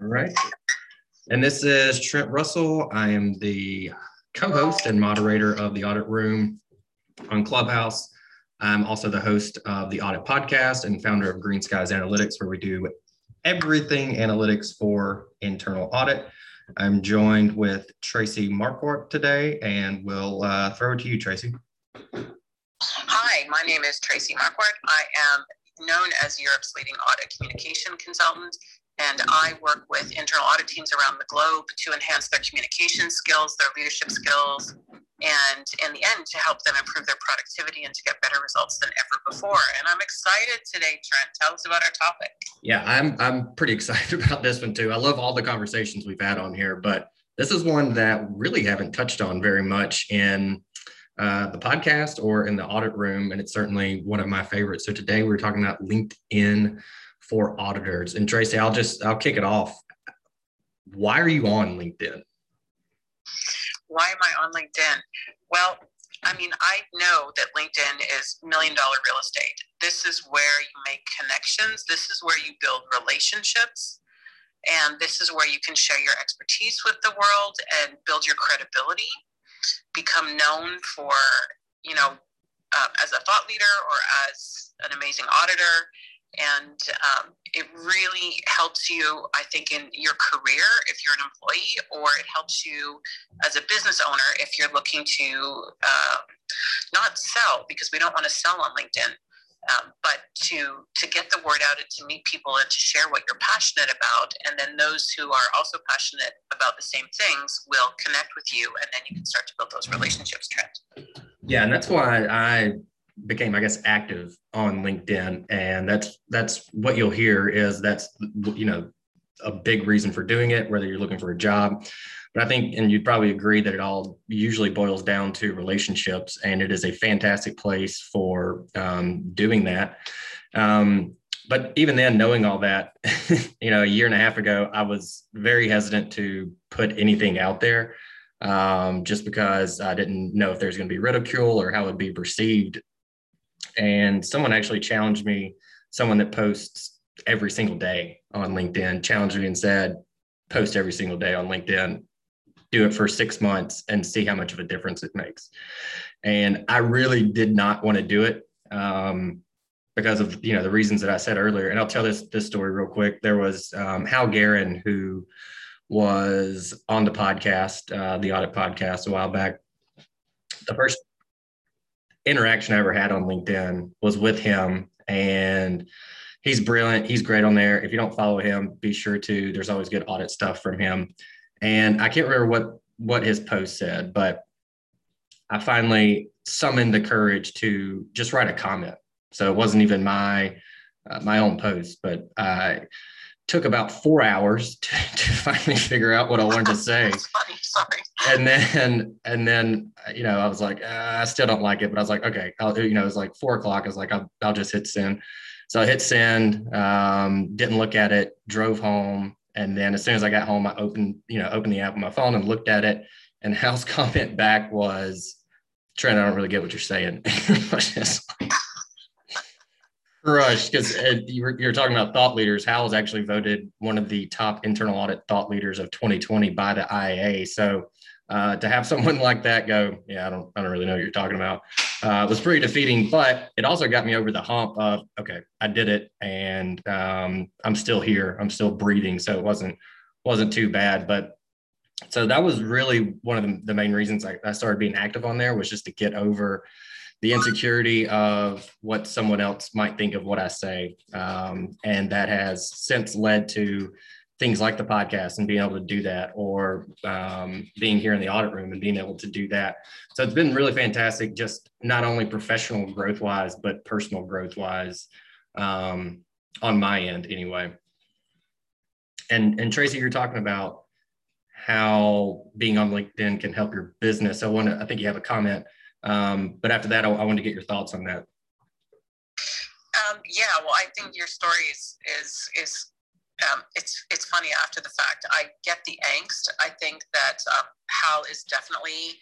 All right. And this is Trent Russell. I am the co host and moderator of the Audit Room on Clubhouse. I'm also the host of the Audit Podcast and founder of Green Skies Analytics, where we do everything analytics for internal audit. I'm joined with Tracie Marquardt today, and we'll uh, throw it to you, Tracie. Hi, my name is Tracie Marquardt. I am known as Europe's leading audit communication consultant and I work with internal audit teams around the globe to enhance their communication skills, their leadership skills, and in the end, to help them improve their productivity and to get better results than ever before. And I'm excited today, Trent. Tell us about our topic. Yeah, I'm, I'm pretty excited about this one too. I love all the conversations we've had on here, but this is one that really haven't touched on very much in uh, the podcast or in the audit room. And it's certainly one of my favorites. So today we're talking about LinkedIn for auditors. And Tracie, I'll just I'll kick it off. Why are you on LinkedIn? Why am I on LinkedIn? Well, I mean, I know that LinkedIn is million dollar real estate. This is where you make connections. This is where you build relationships. And this is where you can share your expertise with the world and build your credibility, become known for, you know, uh, as a thought leader or as an amazing auditor and um, it really helps you i think in your career if you're an employee or it helps you as a business owner if you're looking to uh, not sell because we don't want to sell on linkedin. Um, but to to get the word out and to meet people and to share what you're passionate about and then those who are also passionate about the same things will connect with you and then you can start to build those relationships trent. Yeah and that's why i became, I guess, active on LinkedIn, and that's that's what you'll hear is that's you know a big reason for doing it, whether you're looking for a job. But I think, and you'd probably agree that it all usually boils down to relationships, and it is a fantastic place for um, doing that. Um, but even then, knowing all that, you know, a year and a half ago, I was very hesitant to put anything out there um, just because I didn't know if there's going to be ridicule or how it would be perceived and someone actually challenged me, someone that posts every single day on LinkedIn, challenged me and said, post every single day on LinkedIn, do it for six months and see how much of a difference it makes. And I really did not want to do it um, because of you know the reasons that I said earlier. And I'll tell this this story real quick. There was um, Hal Garyn who was on the podcast, uh, the audit podcast, a while back. The first interaction I ever had on LinkedIn was with him. And he's brilliant. He's great on there. If you don't follow him, be sure to. There's always good audit stuff from him. And I can't remember what what his post said, but I finally summoned the courage to just write a comment. So it wasn't even my uh, my own post, but I took about four hours to, to finally figure out what I wanted to say. And then, and then, you know, I was like, uh, I still don't like it, but I was like, okay, I'll, you know, it was like four o'clock. I was like, I'll, I'll just hit send. So I hit send, um, didn't look at it, drove home. And then as soon as I got home, I opened, you know, opened the app on my phone and looked at it. And Hal's comment back was, Trent, I don't really get what you're saying. Crushed because you're, you talking about thought leaders. Hal was actually voted one of the top internal audit thought leaders of 2020 by the IIA. So uh, to have someone like that go, yeah, I don't, I don't really know what you're talking about, uh, was pretty defeating. But it also got me over the hump of, okay, I did it, and um, I'm still here. I'm still breathing. So it wasn't wasn't too bad. But so that was really one of the, the main reasons I, I started being active on there was just to get over the insecurity of what someone else might think of what I say. Um, and that has since led to things like the podcast and being able to do that, or um, being here in the audit room and being able to do that. So it's been really fantastic, just not only professional growth wise, but personal growth wise um, on my end, anyway. And, and Tracie, you're talking about how being on LinkedIn can help your business. I want to, I think you have a comment um, but after that, I, I want to get your thoughts on that. Um, yeah, well, I think your story is is is um, it's it's funny after the fact. I get the angst. I think that um, Hal is definitely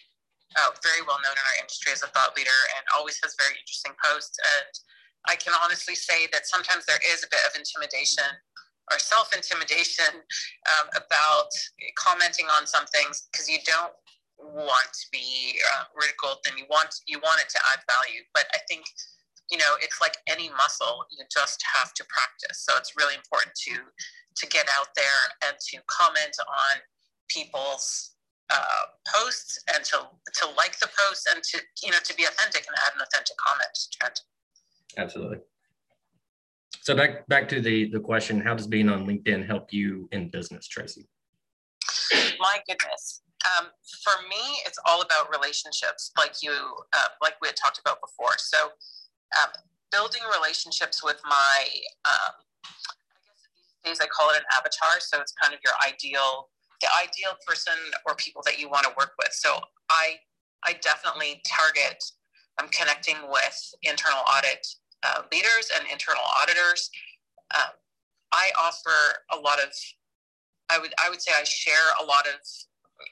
uh, very well known in our industry as a thought leader and always has very interesting posts. And I can honestly say that sometimes there is a bit of intimidation or self intimidation um, about commenting on some things because you don't want to be uh, ridiculed and you want you want it to add value. But i think you know it's like any muscle you just have to practice. So it's really important to to get out there and to comment on people's uh, posts and to to like the posts and to you know to be authentic and add an authentic comment absolutely. So back back to the the question how does being on linkedin help you in business tracie? My goodness um, for me it's all about relationships like you uh, like we had talked about before. So um, building relationships with my um, i guess these days i call it an avatar. So it's kind of your ideal the ideal person or people that you want to work with. So i i definitely target i'm connecting with internal audit uh, leaders and internal auditors. Um, i offer a lot of i would i would say i share a lot of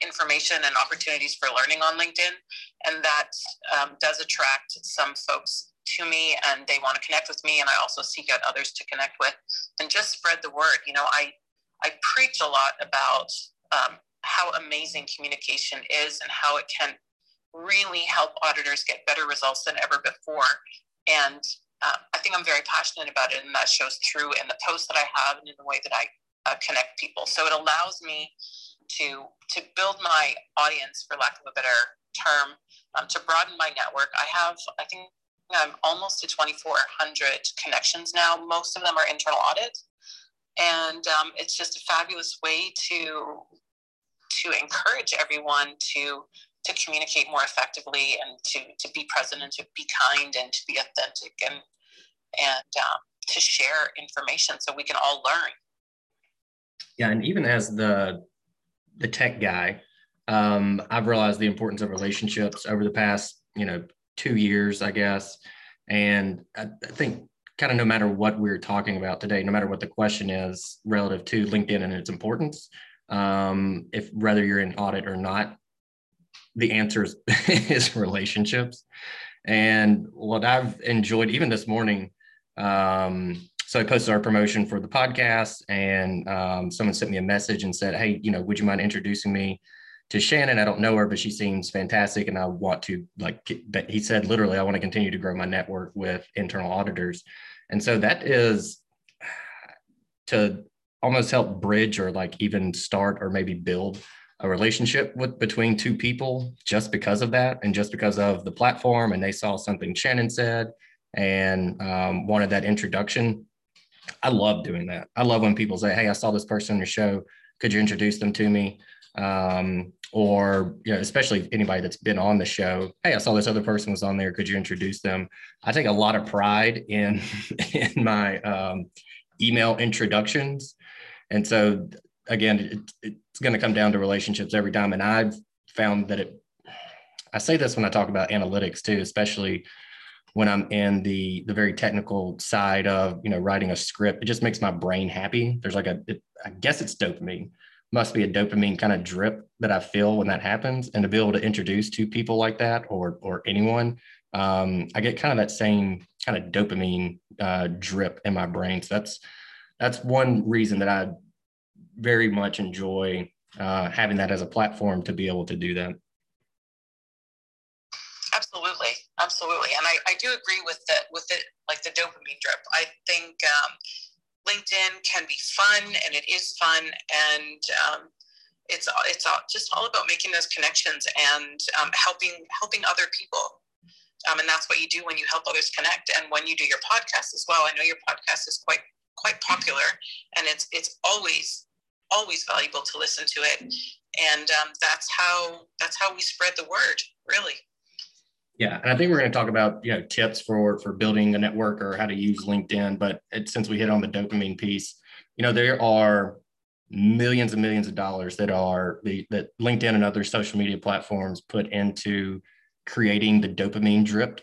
information and opportunities for learning on LinkedIn. And that um, does attract some folks to me and they want to connect with me. And I also seek out others to connect with and just spread the word. You know, I, I preach a lot about um, how amazing communication is and how it can really help auditors get better results than ever before. And uh, I think I'm very passionate about it, and that shows through in the posts that I have and in the way that I uh, connect people. So it allows me to to build my audience, for lack of a better term, um, to broaden my network. I have, I think, I'm almost to 2,400 connections now. Most of them are internal audit, and um, it's just a fabulous way to to encourage everyone to to communicate more effectively and to to be present and to be kind and to be authentic and and um, to share information so we can all learn. Yeah, and even as the the tech guy, um, I've realized the importance of relationships over the past, you know, two years, I guess. And I, I think kind of no matter what we're talking about today, no matter what the question is relative to LinkedIn and its importance, um, if whether you're in audit or not, the answer is, is relationships. And what I've enjoyed, even this morning, um, so I posted our promotion for the podcast, and um, someone sent me a message and said, "Hey, you know, would you mind introducing me to Shannon? I don't know her, but she seems fantastic, and I want to like." But he said, literally, I want to continue to grow my network with internal auditors, and so that is to almost help bridge or like even start or maybe build a relationship with between two people just because of that and just because of the platform and they saw something shannon said and um, wanted that introduction I love doing that. I love when people say, "Hey, I saw this person on your show. Could you introduce them to me?" Um, or you know, especially anybody that's been on the show. Hey, I saw this other person was on there. Could you introduce them? I take a lot of pride in in my um, email introductions, and so again, it, it's going to come down to relationships every time. And I've found that it. I say this when I talk about analytics too, especially when I'm in the the very technical side of you know writing a script. It just makes my brain happy. There's like a, it, I guess it's dopamine. Must be a dopamine kind of drip that I feel when that happens, and to be able to introduce to people like that or or anyone, um, I get kind of that same kind of dopamine uh, drip in my brain. So that's that's one reason that I very much enjoy uh, having that as a platform to be able to do that. Absolutely. And I, I do agree with the with it like the dopamine drip. I think um, linkedin can be fun and it is fun and um, it's it's all, just all about making those connections and um, helping helping other people. Um, and that's what you do when you help others connect and when you do your podcast as well. I know your podcast is quite quite popular and it's it's always always valuable to listen to it. And um, that's how that's how we spread the word really yeah, and I think we're going to talk about you know tips for for building a network or how to use LinkedIn. But it, since we hit on the dopamine piece, you know there are millions and millions of dollars that are the that LinkedIn and other social media platforms put into creating the dopamine drip,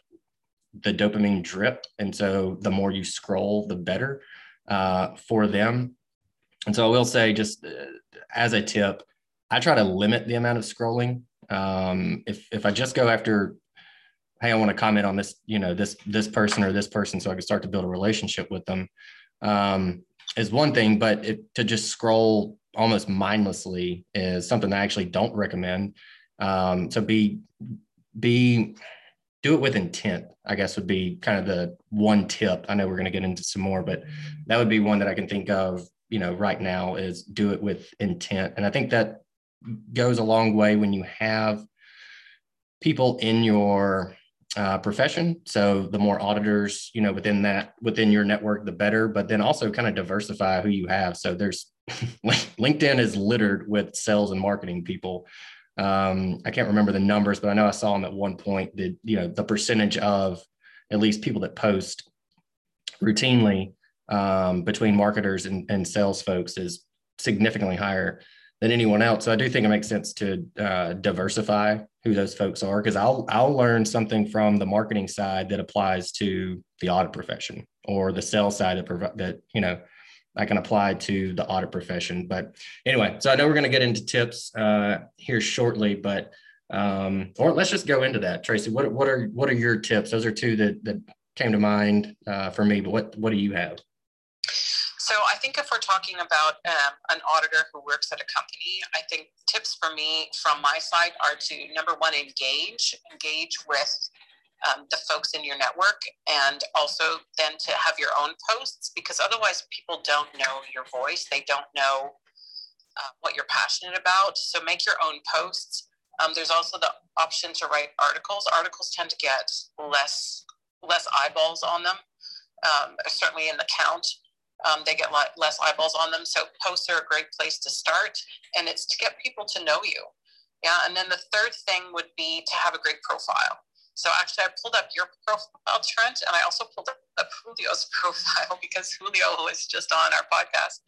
the dopamine drip. And so the more you scroll, the better uh, for them. And so I will say, just uh, as a tip, I try to limit the amount of scrolling. Um, if if I just go after hey i want to comment on this you know this this person or this person so i can start to build a relationship with them um, is one thing, but it, to just scroll almost mindlessly is something I actually don't recommend. Um, so be be do it with intent. I guess would be kind of the one tip. I know we're going to get into some more, but that would be one that I can think of. You know, right now is do it with intent, and I think that goes a long way when you have people in your uh, profession. So the more auditors, you know, within that within your network, the better. But then also kind of diversify who you have. So there's LinkedIn is littered with sales and marketing people. Um, I can't remember the numbers, but I know I saw them at one point that you know the percentage of at least people that post routinely um, between marketers and, and sales folks is significantly higher than anyone else. So I do think it makes sense to uh, diversify who those folks are because I'll I'll learn something from the marketing side that applies to the audit profession or the sales side that that you know I can apply to the audit profession. But anyway, so I know we're going to get into tips uh, here shortly, but um, or let's just go into that, Tracie. What what are what are your tips? Those are two that that came to mind uh, for me. But what what do you have? So I think if we're talking about um, an auditor who works at a company, I think tips for me from my side are to number one, engage, engage with um, the folks in your network, and also then to have your own posts because otherwise people don't know your voice, they don't know uh, what you're passionate about. So make your own posts. Um, there's also the option to write articles. Articles tend to get less less eyeballs on them, um, certainly in the count um, they get lot, less eyeballs on them. So posts are a great place to start, and it's to get people to know you. Yeah, and then the third thing would be to have a great profile. So actually, I pulled up your profile, Trent, and I also pulled up Julio's profile because Julio was just on our podcast,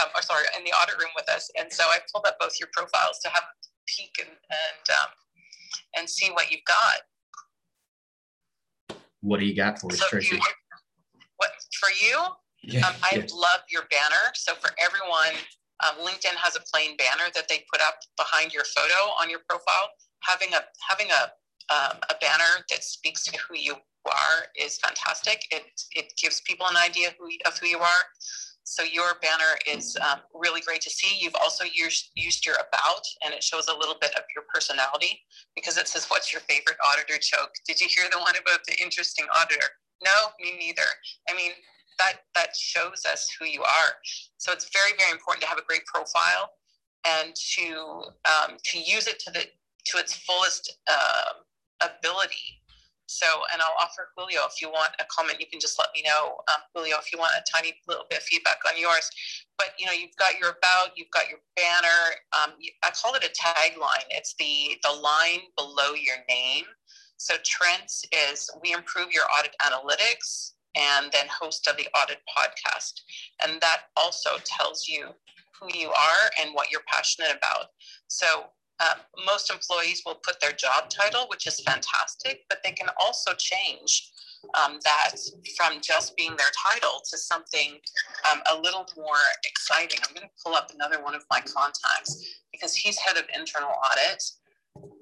um, or sorry, in the audit room with us. And so I pulled up both your profiles to have a peek and and um, and see what you've got. What do you got for us, so Tracie? You, what for you? Yeah, um, I yeah. love your banner. So for everyone, um, LinkedIn has a plain banner that they put up behind your photo on your profile. Having a having a um, a banner that speaks to who you are is fantastic. It it gives people an idea who, of who you are. So your banner is um, really great to see. You've also used, used your about, and it shows a little bit of your personality because it says, "What's your favorite auditor joke?" Did you hear the one about the interesting auditor? No, me neither. I mean, that that shows us who you are. So it's very very important to have a great profile and to um, to use it to the to its fullest uh, ability. So, and I'll offer Julio if you want a comment, you can just let me know, um, Julio, if you want a tiny little bit of feedback on yours. But you know, you've got your about, you've got your banner. Um, I call it a tagline. It's the the line below your name. So Trent's is we improve your audit analytics and then host of the Audit Podcast. And that also tells you who you are and what you're passionate about. So um, most employees will put their job title, which is fantastic, but they can also change um, that from just being their title to something um, a little more exciting. I'm going to pull up another one of my contacts because he's head of internal audit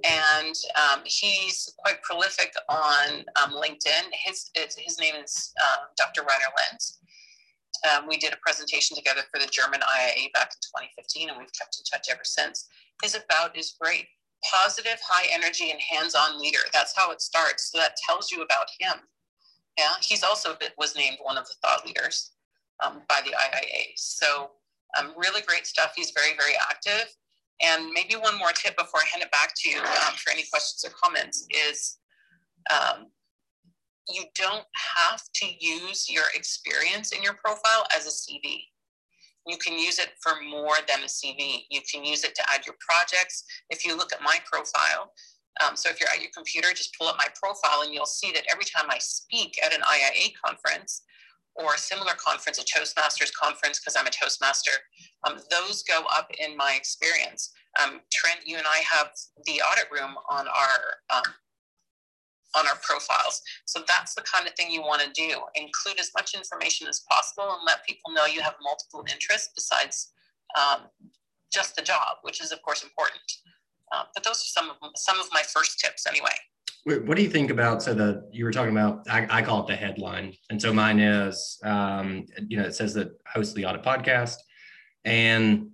and um, he's quite prolific on um, LinkedIn. His his name is uh, Dr. Rainer Lenz. Um, we did a presentation together for the German IIA back in 2015, and we've kept in touch ever since. His about is great. Positive, high energy, and hands-on leader. That's how it starts. So that tells you about him. Yeah, he's also was named one of the thought leaders um, by the IIA. So um, really great stuff. He's very, very active. And maybe one more tip before I hand it back to you um, for any questions or comments is um, you don't have to use your experience in your profile as a CV. You can use it for more than a CV. You can use it to add your projects. If you look at my profile, um, so if you're at your computer, just pull up my profile and you'll see that every time I speak at an IIA conference, or a similar conference, a Toastmasters conference, because I'm a Toastmaster, um, those go up in my experience. Um, Trent, you and I have the audit room on our um, on our profiles. So that's the kind of thing you want to do. Include as much information as possible and let people know you have multiple interests besides um, just the job, which is of course important. Uh, but those are some of some of my first tips, anyway. What do you think about so the you were talking about I, I call it the headline. And so mine is um, you know it says that host the audit podcast. And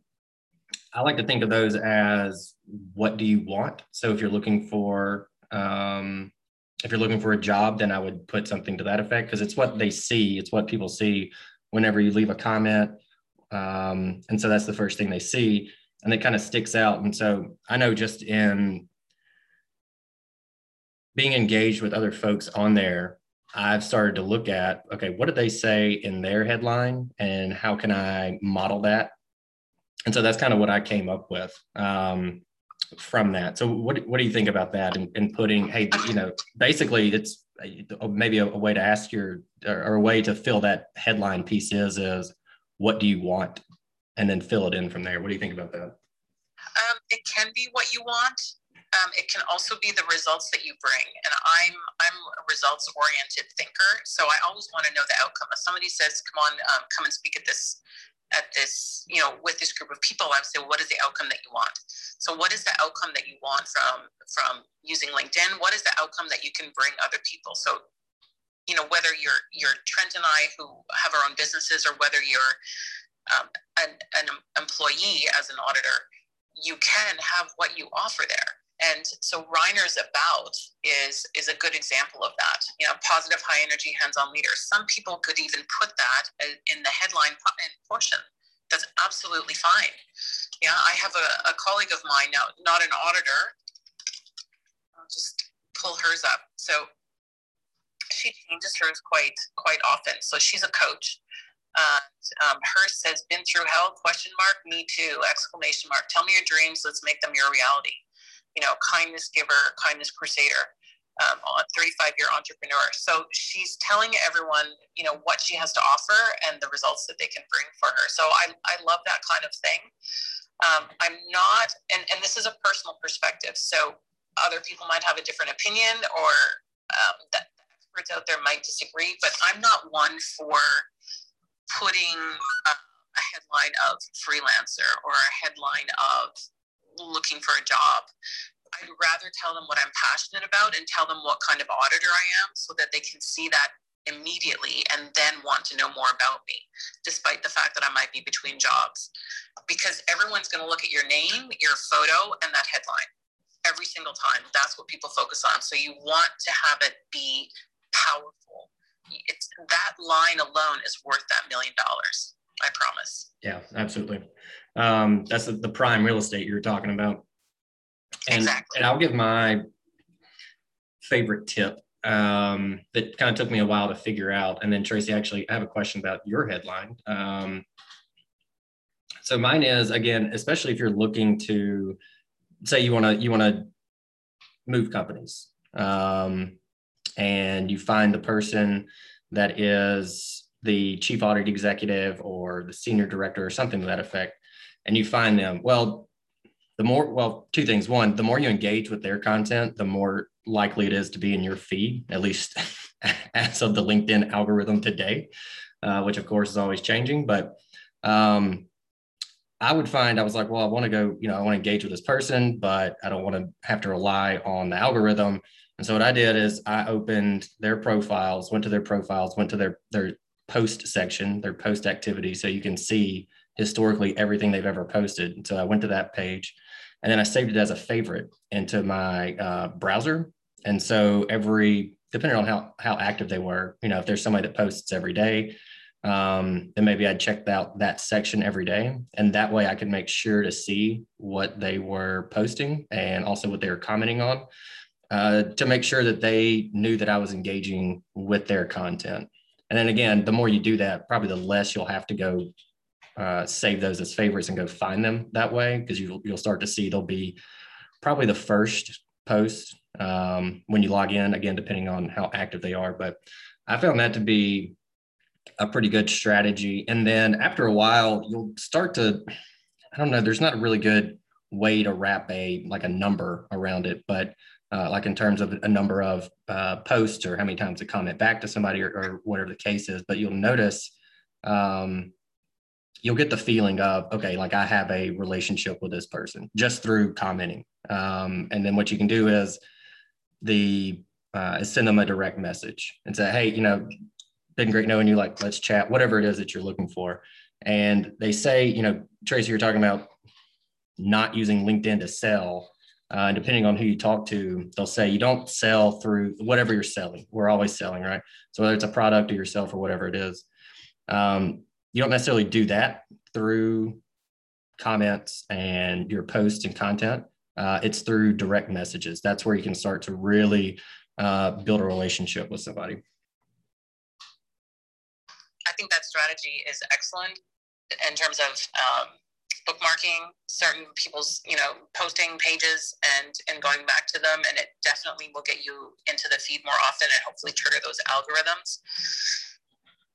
i like to think of those as what do you want? So if you're looking for um, if you're looking for a job then i would put something to that effect because it's what they see it's what people see whenever you leave a comment. Um, and so that's the first thing they see and it kind of sticks out. And so i know just in being engaged with other folks on there, I've started to look at okay, what did they say in their headline, and how can I model that? And so that's kind of what I came up with um, from that. So what what do you think about that? And, putting hey, you know, basically it's maybe a, a way to ask your or a way to fill that headline piece is is what do you want, and then fill it in from there. What do you think about that? Um, it can be what you want um, it can also be the results that you bring. And i'm i'm a results oriented thinker so i always want to know the outcome. If somebody says come on um, come and speak at this at this you know with this group of people i would say well, what is the outcome that you want? So what is the outcome that you want from from using linkedin? What is the outcome that you can bring other people? So you know whether you're you're trent and i who have our own businesses or whether you're um, an, an employee as an auditor you can have what you offer there and so Rainer's about is is a good example of that. You know, positive, high energy, hands-on leader. Some people could even put that in the headline portion. That's absolutely fine. Yeah, I have a, a colleague of mine now, not an auditor. I'll just pull hers up. So she changes hers quite quite often. So she's a coach. Uh, um, hers says, "Been through hell?" Question mark. Me too! Exclamation mark. Tell me your dreams. Let's make them your reality you know, kindness giver, kindness crusader, um, 35 year entrepreneur. So she's telling everyone, you know, what she has to offer and the results that they can bring for her. So I, I love that kind of thing. Um, I'm not, and, and this is a personal perspective. So other people might have a different opinion or um, experts out there might disagree, but I'm not one for putting uh, a headline of freelancer or a headline of looking for a job. I'd rather tell them what I'm passionate about and tell them what kind of auditor I am so that they can see that immediately and then want to know more about me, despite the fact that I might be between jobs. Because everyone's going to look at your name, your photo, and that headline every single time. That's what people focus on. So you want to have it be powerful. It's that line alone is worth that million dollars. I promise. Yeah, absolutely. Um, that's the, the, prime real estate you're talking about. And, exactly. And I'll give my favorite tip um, that kind of took me a while to figure out. And then Tracie, actually, I have a question about your headline. Um, so mine is again, especially if you're looking to say you want to you want to move companies, um, and you find the person that is the chief audit executive or the senior director or something to that effect and you find them, well, the more, well, two things. One, the more you engage with their content, the more likely it is to be in your feed, at least as of the LinkedIn algorithm today, uh, which of course is always changing. But um, I would find I was like, well, I want to go, you know, I want to engage with this person, but I don't want to have to rely on the algorithm. And so what I did is I opened their profiles, went to their profiles, went to their their post section, their post activity, so you can see historically everything they've ever posted. So I went to that page and then I saved it as a favorite into my uh, browser. And so every, depending on how, how active they were, you know, if there's somebody that posts every day, um, then maybe I'd check out that section every day. And that way I could make sure to see what they were posting and also what they were commenting on uh, to make sure that they knew that I was engaging with their content. And then again, the more you do that, probably the less you'll have to go uh, save those as favorites and go find them that way because you'll, you'll start to see they'll be probably the first post um, when you log in, again, depending on how active they are. But I found that to be a pretty good strategy. And then after a while, you'll start to, I don't know, there's not a really good way to wrap a like a number around it, but uh, like in terms of a number of uh, posts or how many times to comment back to somebody or, or, whatever the case is. But you'll notice um, you'll get the feeling of okay like i have a relationship with this person just through commenting um, and then what you can do is the uh, send them a direct message and say, hey, you know, been great knowing you. Like, let's chat, whatever it is that you're looking for. And they say, you know, Tracie, you're talking about not using LinkedIn to sell. Uh, and depending on who you talk to, they'll say you don't sell through whatever you're selling. We're always selling, right? So whether it's a product or yourself or whatever it is, um, you don't necessarily do that through comments and your posts and content. Uh, it's through direct messages. That's where you can start to really uh, build a relationship with somebody. I think that strategy is excellent in terms of um, bookmarking certain people's you know posting pages and and going back to them and it definitely will get you into the feed more often and hopefully trigger those algorithms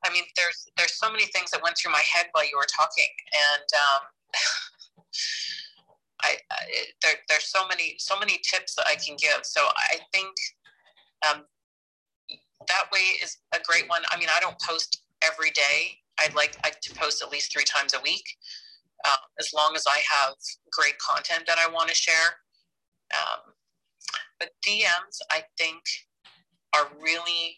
i mean there's there's so many things that went through my head while you were talking and um, I, I there, there's so many so many tips that I can give. So I think um, that way is a great one. I mean, I don't post every day. I'd like to post at least three times a week, uh, as long as I have great content that I want to share. Um, but DMs, I think, are really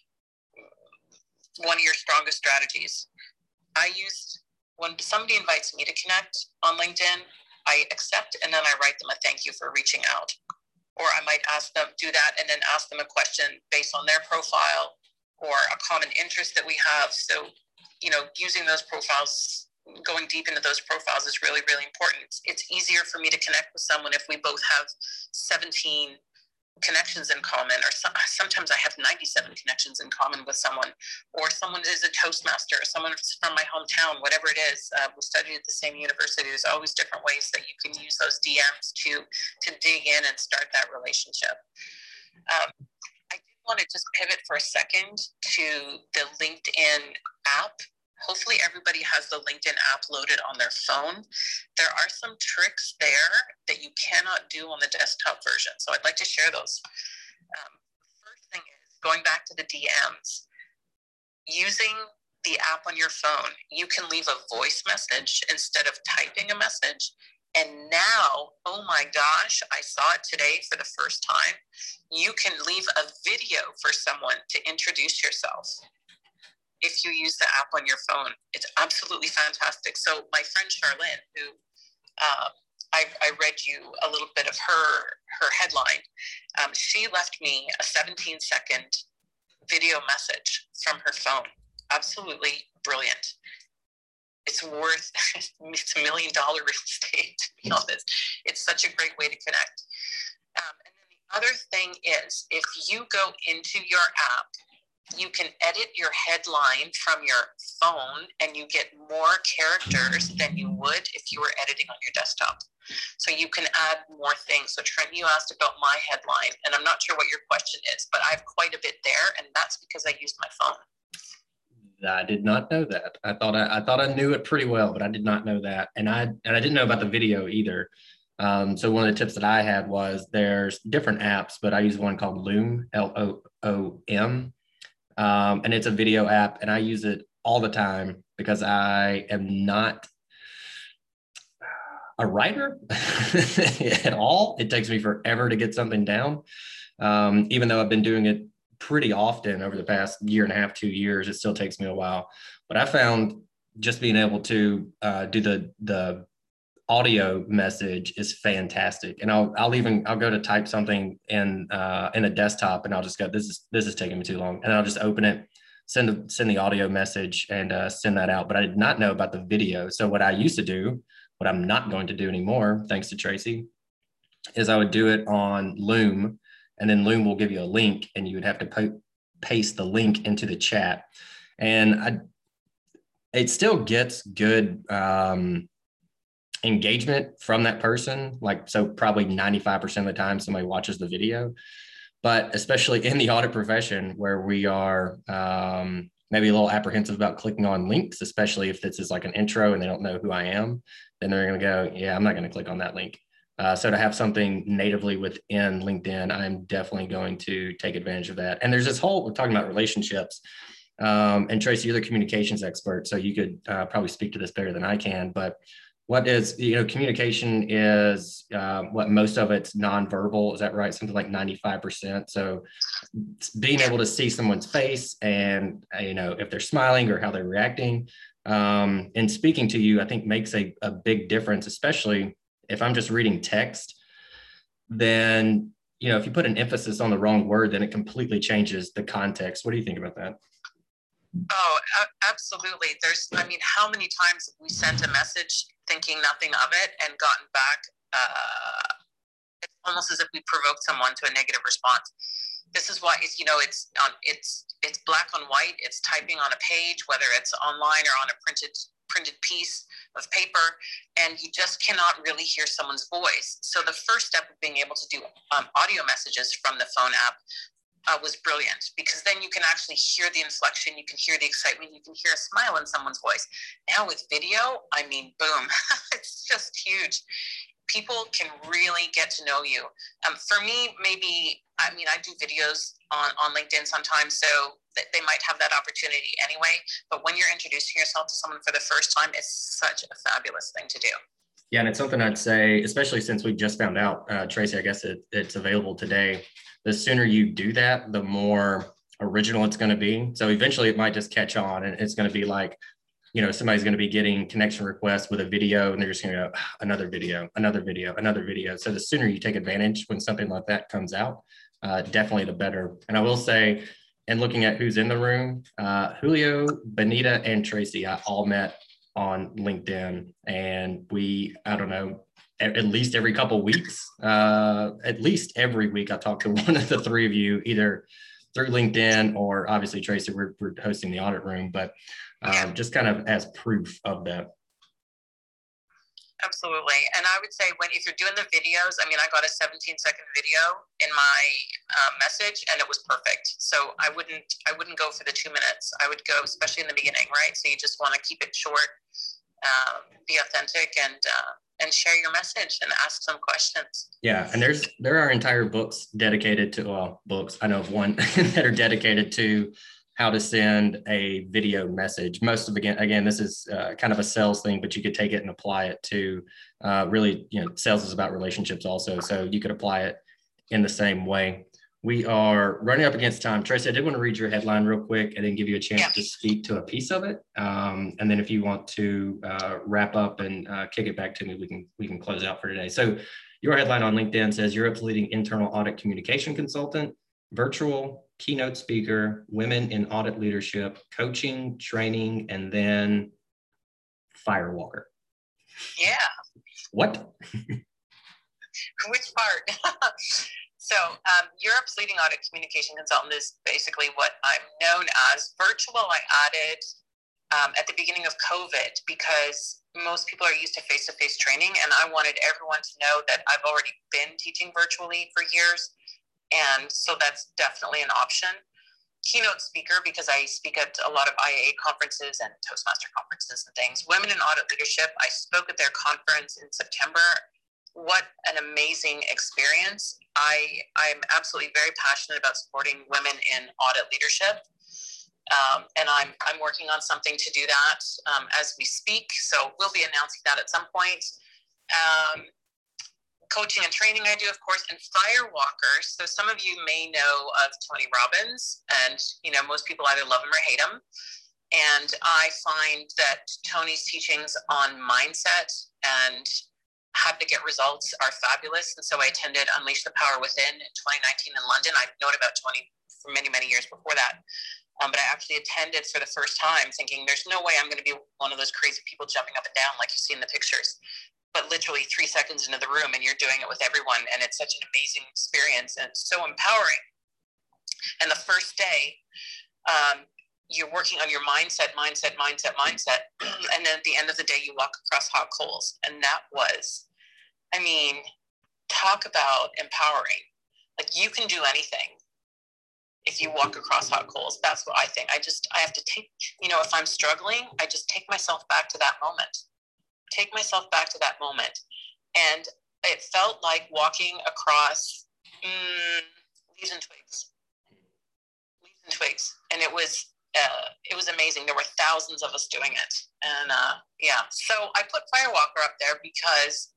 one of your strongest strategies. I used when somebody invites me to connect on LinkedIn, I accept and then I write them a thank you for reaching out. Or I might ask them, do that and then ask them a question based on their profile or a common interest that we have. So, you know, using those profiles, going deep into those profiles is really, really important. It's easier for me to connect with someone if we both have 17 connections in common, or some, sometimes I have 97 connections in common with someone, or someone is a Toastmaster, or someone from my hometown, whatever it is. Uh, we studied at the same university. There's always different ways that you can use those DMs to to dig in and start that relationship. Um, I did want to just pivot for a second to the LinkedIn app everybody has the LinkedIn app loaded on their phone. There are some tricks there that you cannot do on the desktop version. So I'd like to share those. Um, first thing is going back to the DMs, using the app on your phone, you can leave a voice message instead of typing a message. And now, oh my gosh, I saw it today for the first time. You can leave a video for someone to introduce yourself if you use the app on your phone. It's absolutely fantastic. So my friend Charlene, who um, I, I, read you a little bit of her her headline, um, she left me a 17 second video message from her phone. Absolutely brilliant. It's worth it's a million dollar real estate. To be honest, it's such a great way to connect. Um, and then the other thing is, if you go into your app you can edit your headline from your phone and you get more characters than you would if you were editing on your desktop. So you can add more things. So Trent, you asked about my headline, and I'm not sure what your question is, but I have quite a bit there, and that's because I used my phone. I did not know that. I thought I, I thought I knew it pretty well, but I did not know that, and I and I didn't know about the video either. Um, so one of the tips that I had was there's different apps, but I use one called Loom, L O O M, um, and it's a video app, and I use it all the time because I am not a writer at all. It takes me forever to get something down, um, even though I've been doing it pretty often over the past year and a half, two years. It still takes me a while. But I found just being able to uh, do the the audio message is fantastic. And I'll I'll even I'll go to type something in uh, in a desktop and I'll just go this is this is taking me too long and I'll just open it, send the send the audio message and uh, send that out. But I did not know about the video. So what I used to do, what I'm not going to do anymore, thanks to Tracie, is I would do it on Loom, and then Loom will give you a link, and you would have to po- paste the link into the chat. And I, it still gets good. Um, engagement from that person. Like, so probably 95% of the time somebody watches the video. But especially in the audit profession where we are um, maybe a little apprehensive about clicking on links, especially if this is like an intro and they don't know who I am, then they're going to go, yeah, I'm not going to click on that link. Uh, so to have something natively within LinkedIn, I'm definitely going to take advantage of that. And there's this whole, we're talking about relationships. Um, and Tracie, you're the communications expert, so you could uh, probably speak to this better than I can. But what is you know communication is uh, what most of it's nonverbal is that right? Something like 95% so being able to see someone's face and uh, you know if they're smiling or how they're reacting um, and speaking to you i think makes a, a big difference especially if i'm just reading text then you know if you put an emphasis on the wrong word then it completely changes the context. What do you think about that Oh, absolutely. There's, I mean, how many times have we sent a message thinking nothing of it and gotten back? Uh, it's almost as if we provoked someone to a negative response. This is why it's, you know, it's on, it's, it's black on white. It's typing on a page, whether it's online or on a printed printed piece of paper, and you just cannot really hear someone's voice. So the first step of being able to do um, audio messages from the phone app uh, was brilliant because then you can actually hear the inflection, you can hear the excitement, you can hear a smile in someone's voice. Now with video, I mean, boom, it's just huge. People can really get to know you. Um, for me, maybe, I mean, I do videos on, on LinkedIn sometimes, so they might have that opportunity anyway. But when you're introducing yourself to someone for the first time, it's such a fabulous thing to do. Yeah, and it's something I'd say, especially since we just found out, uh, Tracie. I guess it, it's available today the sooner you do that, the more original it's going to be. So eventually it might just catch on and it's going to be like, you know, somebody's going to be getting connection requests with a video and they're just going to go, ah, another video, another video, another video. So the sooner you take advantage when something like that comes out, uh, definitely the better. And I will say, and looking at who's in the room, uh, Julio, Benita, and Tracie, I all met on LinkedIn. And we, I don't know, at least every couple weeks. Uh, at least every week, I talk to one of the three of you, either through LinkedIn or obviously Tracie. We're, we're hosting the audit room, but um, just kind of as proof of that. Absolutely, and I would say when if you're doing the videos, I mean, I got a 17 second video in my uh, message, and it was perfect. So I wouldn't I wouldn't go for the two minutes. I would go, especially in the beginning, right? So you just want to keep it short, um, be authentic, and uh, and share your message and ask some questions. Yeah, and there's there are entire books dedicated to well books. I know of one that are dedicated to how to send a video message. Most of again again this is uh, kind of a sales thing, but you could take it and apply it to uh, really you know sales is about relationships also. So you could apply it in the same way. We are running up against time. Tracie, I did want to read your headline real quick and then give you a chance yeah. to speak to a piece of it. Um, and then if you want to uh, wrap up and uh, kick it back to me, we can we can close out for today. So your headline on LinkedIn says Europe's leading internal audit communication consultant, virtual keynote speaker, women in audit leadership, coaching, training, and then firewalker. Yeah. What? Which part? So, um, Europe's leading audit communication consultant is basically what I'm known as. Virtual, I added um, at the beginning of COVID because most people are used to face to face training, and I wanted everyone to know that I've already been teaching virtually for years. And so that's definitely an option. Keynote speaker because I speak at a lot of IIA conferences and Toastmaster conferences and things. Women in Audit Leadership, I spoke at their conference in September what an amazing experience. I, I'm absolutely very passionate about supporting women in audit leadership. Um, and I'm, I'm working on something to do that um, as we speak. So we'll be announcing that at some point. Um, coaching and training I do, of course, and firewalkers. So some of you may know of Tony Robbins, and you know most people either love him or hate him. And I find that Tony's teachings on mindset and how to get results are fabulous. And so I attended Unleash the Power Within in 2019 in London. I've known about Tony for many, many years before that. Um, but I actually attended for the first time thinking there's no way I'm going to be one of those crazy people jumping up and down like you see in the pictures. But literally three seconds into the room and you're doing it with everyone. And it's such an amazing experience and it's so empowering. And the first day, um, you're working on your mindset, mindset, mindset, mindset. and then at the end of the day, you walk across hot coals. And that was, I mean, talk about empowering. Like you can do anything if you walk across hot coals. That's what I think. I just, I have to take, you know, if I'm struggling, I just take myself back to that moment. Take myself back to that moment. And it felt like walking across mm, leaves and twigs. Leaves and twigs. And it was uh, it was amazing. There were thousands of us doing it, and uh, yeah. So I put Firewalker up there because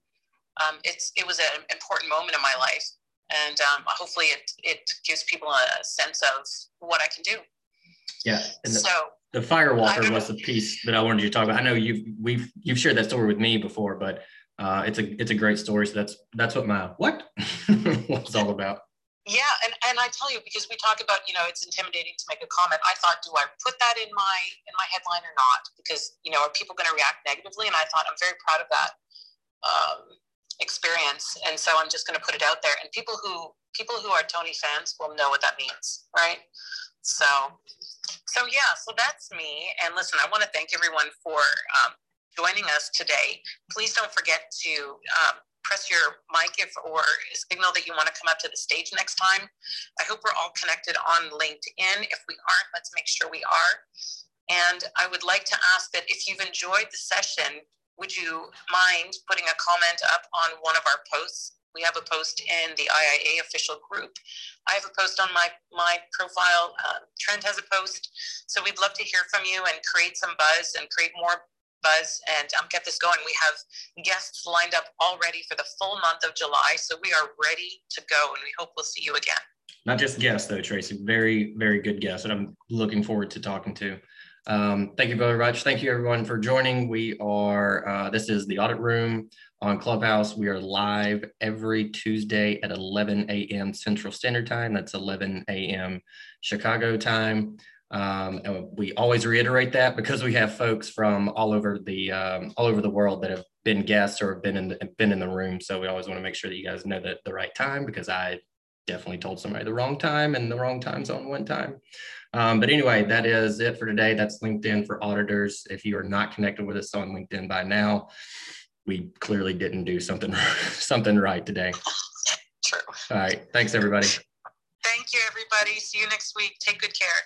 um, it's it was an important moment in my life, and um, hopefully it it gives people a sense of what I can do. Yeah. And the, so the Firewalker was the piece that I wanted you to talk about. I know you've we've you've shared that story with me before, but uh, it's a it's a great story. So that's that's what my what was all about. Yeah, and, and I tell you because we talk about you know it's intimidating to make a comment. I thought, do I put that in my in my headline or not? Because you know, are people going to react negatively? And I thought I'm very proud of that um, experience, and so I'm just going to put it out there. And people who people who are Tony fans will know what that means, right? So, so yeah, so that's me. And listen, I want to thank everyone for um, joining us today. Please don't forget to um, press your mic if or signal that you want to come up to the stage next time. I hope we're all connected on LinkedIn. If we aren't, let's make sure we are. And I would like to ask that if you've enjoyed the session, would you mind putting a comment up on one of our posts? We have a post in the IIA official group. I have a post on my, my profile. Uh, Trent has a post. So we'd love to hear from you and create some buzz and create more buzz and um, get this going. We have guests lined up already for the full month of July, so we are ready to go, and we hope we'll see you again. Not just guests, though, Tracie. Very, very good guests, and I'm looking forward to talking to. Um, thank you very much. Thank you, everyone, for joining. We are, uh, this is the Audit Room on Clubhouse. We are live every Tuesday at 11 a.m. Central Standard Time. That's 11 a.m. Chicago time. Um, and we always reiterate that because we have folks from all over the um, all over the world that have been guests or have been in the, been in the room. So we always want to make sure that you guys know that the right time because I definitely told somebody the wrong time and the wrong time zone one time. Um, but anyway, that is it for today. That's LinkedIn for auditors. If you are not connected with us on LinkedIn by now, we clearly didn't do something something right today. True. All right. Thanks, everybody. Thank you, everybody. See you next week. Take good care.